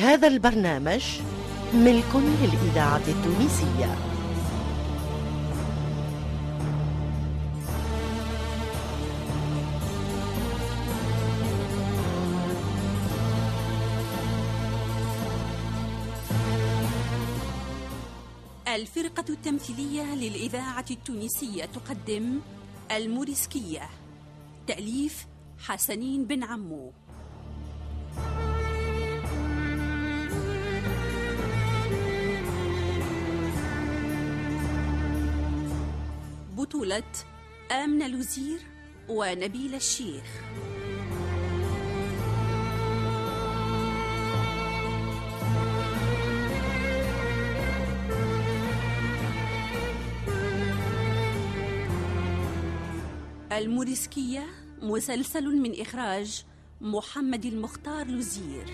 هذا البرنامج ملك للإذاعة التونسية. الفرقة التمثيلية للإذاعة التونسية تقدم الموريسكية. تأليف حسنين بن عمو. بطولة آمنة لوزير ونبيل الشيخ. الموريسكية مسلسل من إخراج محمد المختار لوزير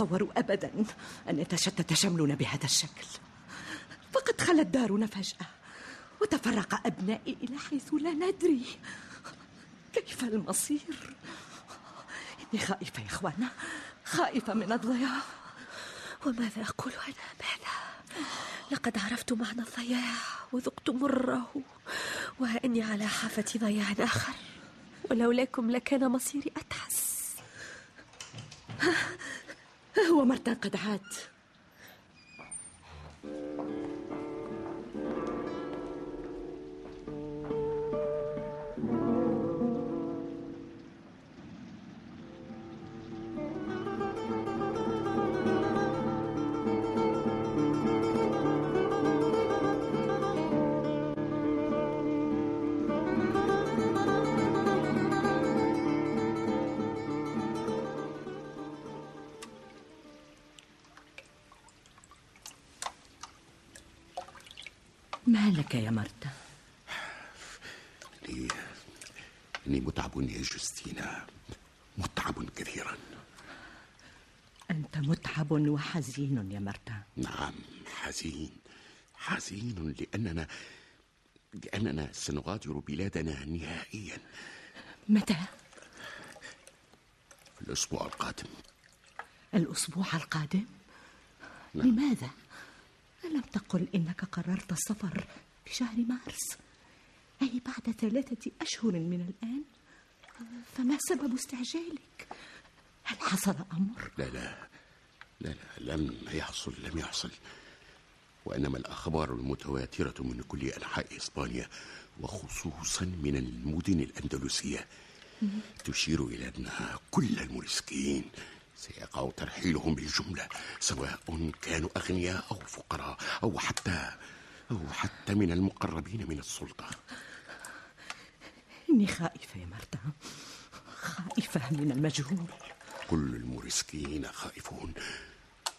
أتصور أبدا أن يتشتت شملنا بهذا الشكل. فقد خلت دارنا فجأة وتفرق أبنائي إلى حيث لا ندري. كيف المصير؟ إني خائفة يا إخوانا خائفة من الضياع. وماذا أقول أنا ماذا لقد عرفت معنى الضياع وذقت مره وإني على حافة ضياع آخر. ولولاكم لكان مصيري أتحس. هو مرتان قد عاد ما لك يا مرتا؟ إني إني متعب يا جوستينا. متعب كثيرا. أنت متعب وحزين يا مرتا. نعم حزين. حزين لأننا لأننا سنغادر بلادنا نهائيا. متى؟ الأسبوع القادم. الأسبوع القادم؟ لماذا؟ ألم تقل إنك قررت السفر في شهر مارس؟ أي بعد ثلاثة أشهر من الآن؟ فما سبب استعجالك؟ هل حصل أمر؟ لا لا لا لا لم يحصل لم يحصل. وإنما الأخبار المتواترة من كل أنحاء إسبانيا وخصوصا من المدن الأندلسية تشير إلى أن كل الموريسكيين سيقع ترحيلهم بالجملة سواء كانوا أغنياء أو فقراء أو حتى أو حتى من المقربين من السلطة. إني خائفة يا مرتا. خائفة من المجهول. كل الموريسكيين خائفون.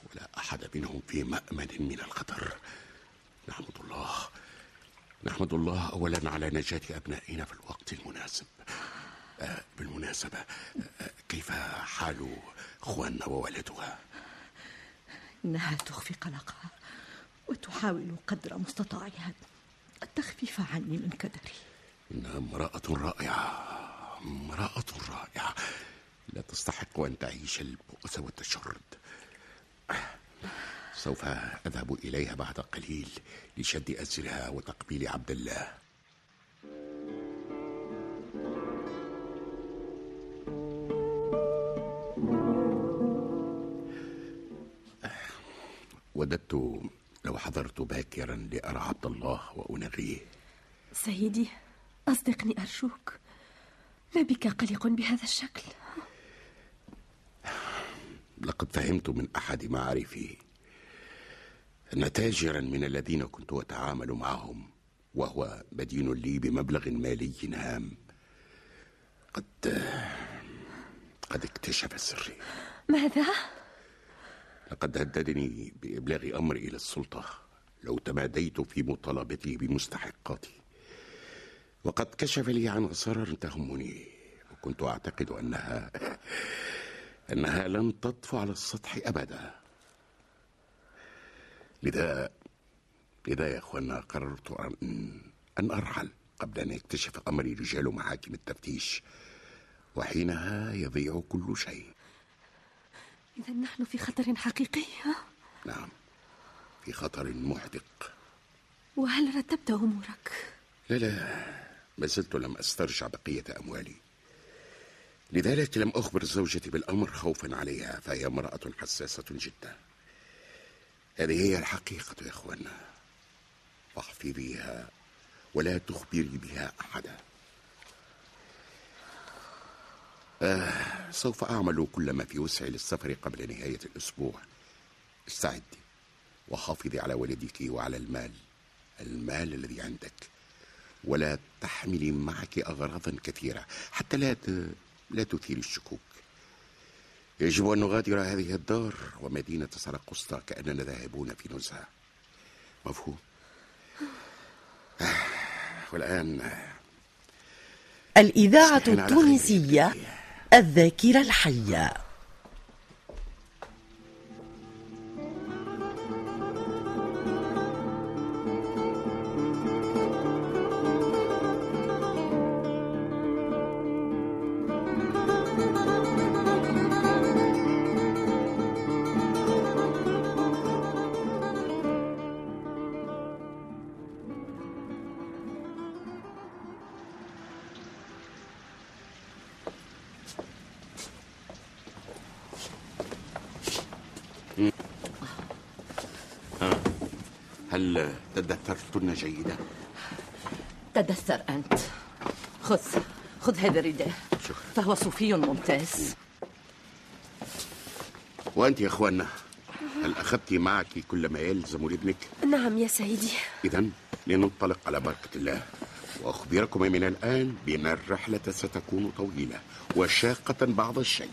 ولا أحد منهم في مأمن من الخطر. نحمد الله. نحمد الله أولا على نجاة أبنائنا في الوقت المناسب. بالمناسبة كيف حال خواننا وولدها إنها تخفي قلقها وتحاول قدر مستطاعها التخفيف عني من كدري. إنها امرأة رائعة امرأة رائعة. لا تستحق أن تعيش البؤس والتشرد. سوف أذهب إليها بعد قليل لشد أسرها وتقبيل عبد الله. وددت لو حضرت باكرا لأرى عبد الله وأنغيه. سيدي أصدقني أرجوك ما بك قلق بهذا الشكل؟ لقد فهمت من أحد معارفي أن تاجرا من الذين كنت أتعامل معهم وهو مدين لي بمبلغ مالي هام. قد قد اكتشف سري. ماذا؟ لقد هددني بإبلاغ أمري إلى السلطة لو تماديت في مطالبته بمستحقاتي. وقد كشف لي عن أسرار تهمني وكنت أعتقد أنها أنها لن تطفو على السطح أبدا. لذا لذا يا أخوانا قررت أن أن أرحل قبل أن يكتشف أمري رجال محاكم التفتيش وحينها يضيع كل شيء. إذا نحن في خطر حقيقي ها؟ نعم في خطر محدق. وهل رتبت أمورك؟ لا لا ما زلت لم أسترجع بقية أموالي. لذلك لم أخبر زوجتي بالأمر خوفا عليها فهي امرأة حساسة جدا. هذه هي الحقيقة يا أخوانا فاحفظيها ولا تخبري بها أحدا. آه سوف أعمل كل ما في وسعي للسفر قبل نهاية الأسبوع. استعدي وحافظي على ولدك وعلى المال. المال الذي عندك. ولا تحملي معك أغراضا كثيرة. حتى لا لا تثير الشكوك. يجب أن نغادر هذه الدار ومدينة سرقسطة كأننا ذاهبون في نزهة. مفهوم؟ آه، والآن الإذاعة التونسية الذاكرة الحية. هل تدثرتن جيدا؟ تدثر أنت. خذ خذ هذا الرداء. شكرا. فهو صوفي ممتاز. وأنت يا أخوانا هل أخذت معك كل ما يلزم لابنك؟ نعم يا سيدي. إذا لننطلق على بركة الله. وأخبركم من الآن بأن الرحلة ستكون طويلة وشاقة بعض الشيء.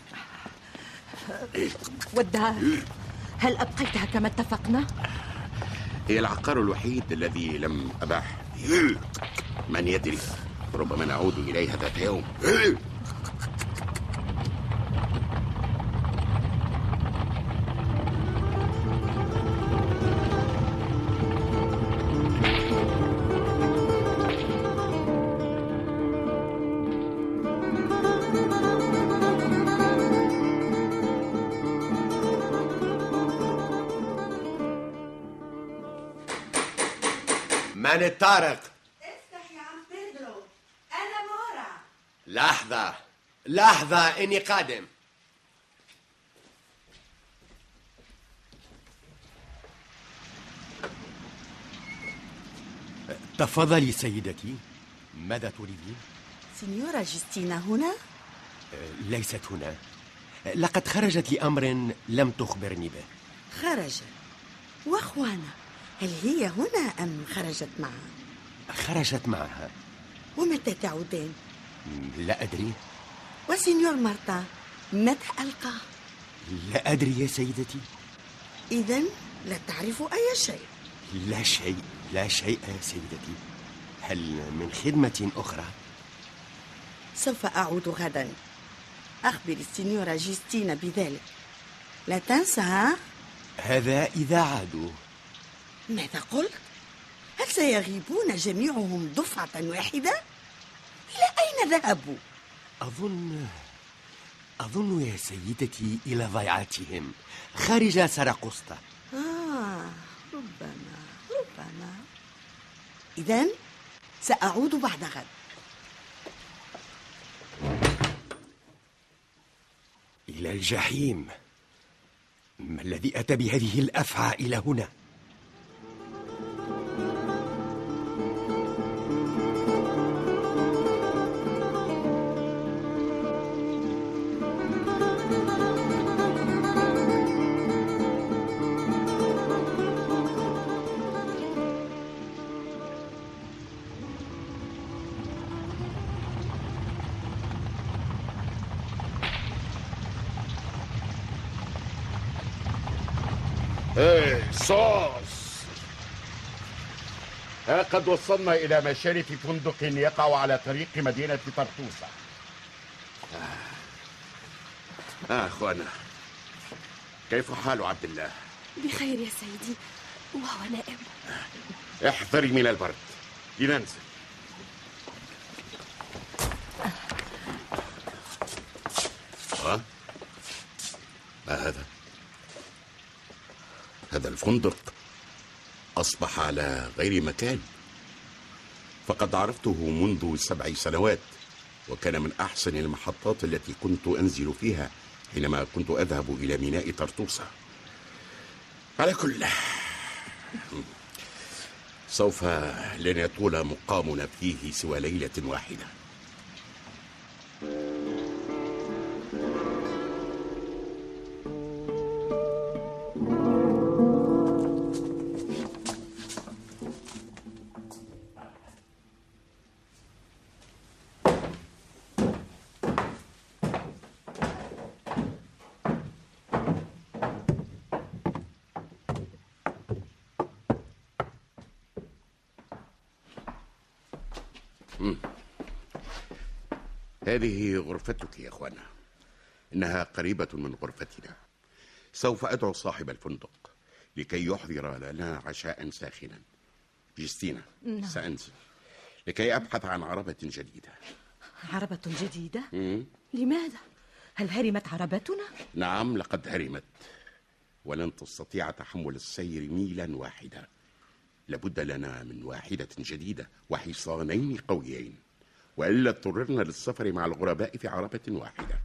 والدار هل أبقيتها كما اتفقنا؟ هي العقار الوحيد الذي لم أباح. من يدري؟ ربما نعود إليها ذات يوم. من الطارق؟ افتح يا عم بيدرو. أنا مورا لحظة لحظة إني قادم. تفضلي سيدتي. ماذا تريدين؟ سينيورا جستينا هنا؟ ليست هنا. لقد خرجت لأمر لم تخبرني به. خرج. وأخوانا؟ هل هي هنا أم خرجت معها؟ خرجت معها ومتى تعودين؟ لا أدري وسينيور مارتا متى ألقى؟ لا أدري يا سيدتي إذا لا تعرف أي شيء لا شيء لا شيء يا سيدتي هل من خدمة أخرى؟ سوف أعود غدا أخبر السينيورا جيستينا بذلك لا تنسى ها؟ هذا إذا عادوا ماذا قلت؟ هل سيغيبون جميعهم دفعة واحدة؟ إلى أين ذهبوا؟ أظن أظن يا سيدتي إلى ضيعتهم خارج سرقسطة آه ربما ربما إذا سأعود بعد غد إلى الجحيم ما الذي أتى بهذه الأفعى إلى هنا؟ صوص ها قد وصلنا إلى مشارف فندق يقع على طريق مدينة طرطوسة. آه. أخوانا. كيف حال عبد الله؟ بخير يا سيدي وهو نائم. احذري من البرد. لننزل. ها؟ ما هذا؟ هذا الفندق أصبح على غير مكان. فقد عرفته منذ سبع سنوات وكان من أحسن المحطات التي كنت أنزل فيها حينما كنت أذهب إلى ميناء طرطوسة. على كل سوف لن يطول مقامنا فيه سوى ليلة واحدة. هذه غرفتك يا إخوانا إنها قريبة من غرفتنا سوف أدعو صاحب الفندق لكي يحضر لنا عشاء ساخنا جستينا نعم. سأنزل لكي أبحث عن عربة جديدة عربة جديدة؟ مم. لماذا؟ هل هرمت عربتنا؟ نعم لقد هرمت ولن تستطيع تحمل السير ميلا واحدا لابد لنا من واحدة جديدة وحصانين قويين وإلا اضطررنا للسفر مع الغرباء في عربة واحدة.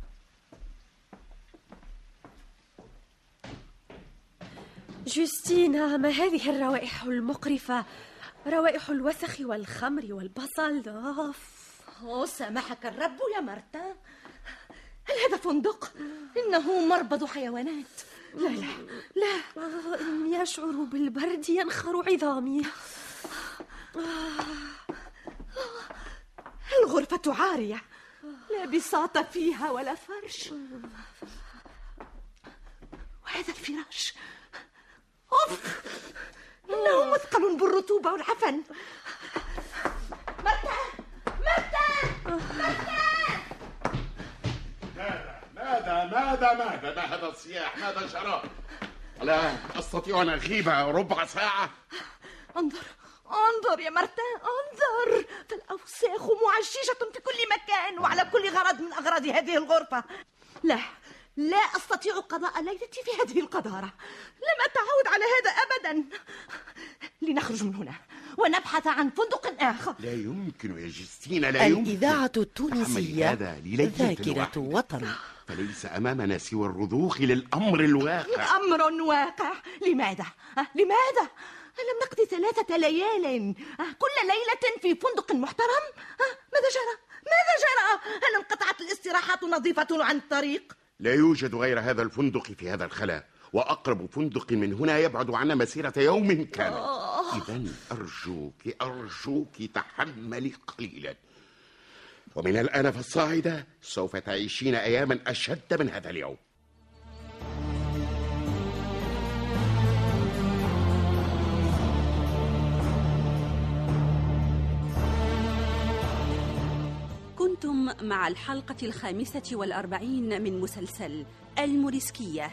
جوستينا ما هذه الروائح المقرفة؟ روائح الوسخ والخمر والبصل. أوف. أوه سامحك الرب يا مرتا هل هذا فندق؟ إنه مربض حيوانات. لا لا لا. آه، إني أشعر بالبرد ينخر عظامي. الغرفة عارية. لا بساط فيها ولا فرش. وهذا الفراش. أوف! إنه مثقل بالرطوبة والعفن. ماذا؟ ماذا؟ ماذا؟ ما هذا الصياح؟ ماذا شراب لا أستطيع أن أغيب ربع ساعة. انظر انظر يا مرتا انظر فالأوساخ معششة في كل مكان وعلى كل غرض من أغراض هذه الغرفة. لا لا أستطيع قضاء ليلتي في هذه القذارة لم أتعود على هذا أبدا. لنخرج من هنا ونبحث عن فندق آخر. لا يمكن يا جستينا لا يمكن. الإذاعة التونسية هذا ذاكرة واحدة. وطن. فليس أمامنا سوى الرضوخ للأمر الواقع. أمر واقع لماذا؟ أه، لماذا؟ ألم نقضي ثلاثة ليال أه، كل ليلة في فندق محترم؟ أه، ماذا جرى؟ ماذا جرى؟ هل انقطعت الاستراحات نظيفة عن الطريق؟ لا يوجد غير هذا الفندق في هذا الخلاء وأقرب فندق من هنا يبعد عنا مسيرة يوم كامل إذا أرجوك أرجوك تحملي قليلا ومن الآن فالصاعدة سوف تعيشين أياما أشد من هذا اليوم كنتم مع الحلقة الخامسة والأربعين من مسلسل الموريسكية.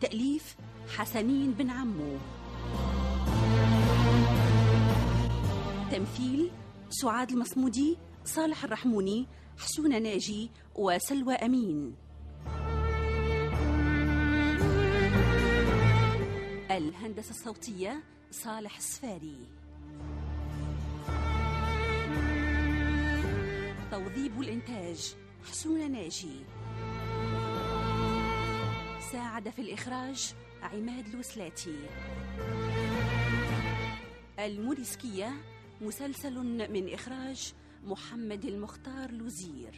تأليف حسنين بن عمو. تمثيل سعاد المصمودي صالح الرحموني حسون ناجي وسلوى أمين. الهندسة الصوتية صالح السفاري توظيب الإنتاج. حسون ناجي. ساعد في الإخراج عماد الوسلاتي الموريسكية مسلسل من إخراج محمد المختار لوزير.